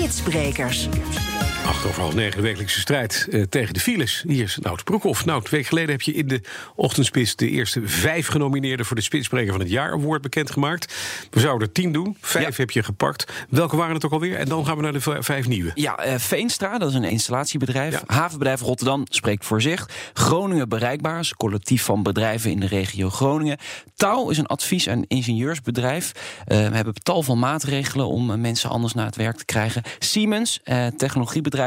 Spitsbrekers. Acht over half negen, de wekelijkse strijd eh, tegen de files. Hier is Nout Broekhoff. Nout, een week geleden heb je in de ochtendspits... de eerste vijf genomineerden voor de Spitsbreker van het jaar award bekendgemaakt. We zouden er tien doen, vijf heb je gepakt. Welke waren het ook alweer? En dan gaan we naar de vijf nieuwe. Ja, eh, Veenstra, dat is een installatiebedrijf. Havenbedrijf Rotterdam spreekt voor zich. Groningen Bereikbaar, is een collectief van bedrijven in de regio Groningen. Touw is een advies- en ingenieursbedrijf. Eh, we hebben tal van maatregelen om eh, mensen anders naar het werk te krijgen. Siemens, eh, technologiebedrijf.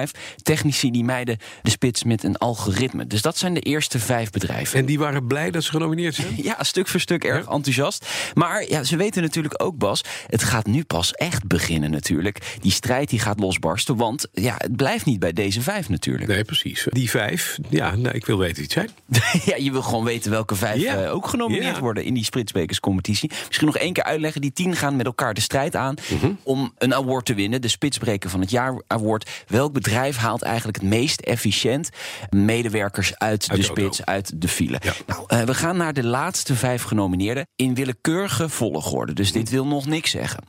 Technici die mijden de spits met een algoritme. Dus dat zijn de eerste vijf bedrijven. En die waren blij dat ze genomineerd zijn? Ja, stuk voor stuk erg enthousiast. Maar ja, ze weten natuurlijk ook, Bas, het gaat nu pas echt beginnen natuurlijk. Die strijd die gaat losbarsten, want ja, het blijft niet bij deze vijf natuurlijk. Nee, precies. Die vijf, ja, nou, ik wil weten wie het zijn. ja, je wil gewoon weten welke vijf Ja. eh, ook genomineerd Ja. worden in die Spritsbrekerscompetitie. Misschien nog één keer uitleggen, die tien gaan met elkaar de strijd aan Mhm. om een award te winnen, de Spitsbreker van het jaar award. Welk bedrijf haalt eigenlijk het meest efficiënt medewerkers uit, Uit de auto. spits, uit de file? Ja. Nou, eh, we gaan naar de laatste vijf genomineerden in willekeurige volgorde. Dus dit wil nog niks zeggen.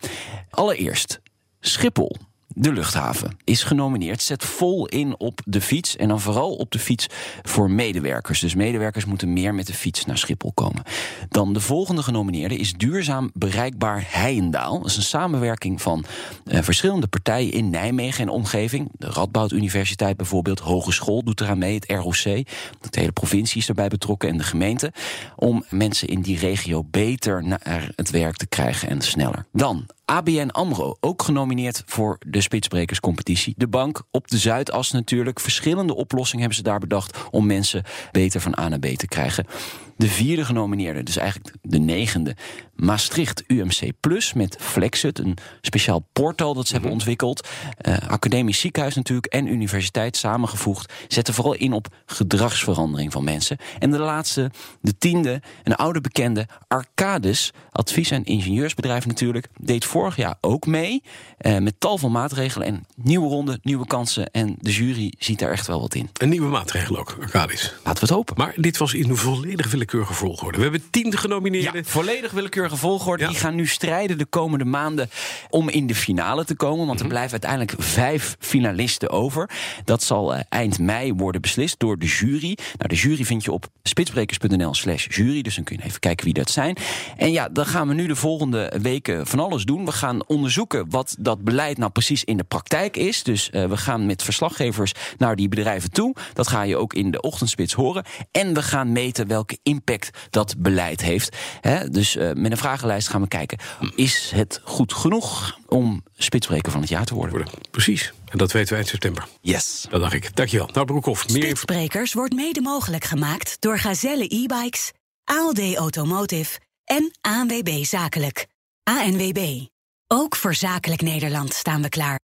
Allereerst Schiphol. De luchthaven is genomineerd. Zet vol in op de fiets. En dan vooral op de fiets voor medewerkers. Dus medewerkers moeten meer met de fiets naar Schiphol komen. Dan de volgende genomineerde is Duurzaam Bereikbaar Heijendaal. Dat is een samenwerking van eh, verschillende partijen in Nijmegen en omgeving. De Radboud Universiteit bijvoorbeeld. Hogeschool doet eraan mee. Het ROC. De hele provincie is erbij betrokken en de gemeente. Om mensen in die regio beter naar het werk te krijgen en sneller. Dan ABN AMRO, ook genomineerd voor de Spitsbrekerscompetitie. De bank op de Zuidas natuurlijk. Verschillende oplossingen hebben ze daar bedacht... om mensen beter van A naar B te krijgen. De vierde genomineerde, dus eigenlijk de negende... Maastricht UMC Plus met Flexit, een speciaal portal dat ze hebben ontwikkeld. Eh, academisch ziekenhuis natuurlijk en universiteit samengevoegd. Zetten vooral in op gedragsverandering van mensen. En de laatste, de tiende, een oude bekende, Arcadis, advies- en ingenieursbedrijf natuurlijk, deed vorig jaar ook mee eh, met tal van maatregelen en nieuwe ronde, nieuwe kansen. En de jury ziet daar echt wel wat in. Een nieuwe maatregel ook, Arcadis. Laten we het hopen. Maar dit was in een volledig willekeurige volgorde. We hebben tien genomineerden. Ja, volledig willekeurige volgorde. Ja. Die gaan nu strijden de komende maanden om in de finale te komen. Want er blijven uiteindelijk vijf finalisten over. Dat zal eh, eind mei worden beslist door de jury. Nou, de jury vind je op spitsbrekers.nl slash jury. Dus dan kun je even kijken wie dat zijn. En ja, dan gaan we nu de volgende weken van alles doen. We gaan onderzoeken wat dat beleid nou precies in de praktijk is. Dus eh, we gaan met verslaggevers naar die bedrijven toe. Dat ga je ook in de ochtendspits horen. En we gaan meten welke impact dat beleid heeft. Hè, dus eh, met een vragenlijst gaan we kijken. Is het goed genoeg om spitsbreker van het jaar te worden? Precies. En dat weten we eind september. Yes. Dat dacht ik. Dankjewel. Nou, Broekhoff, meer Spitsbrekers wordt mede mogelijk gemaakt door Gazelle e-bikes, ALD Automotive en ANWB Zakelijk. ANWB. Ook voor Zakelijk Nederland staan we klaar.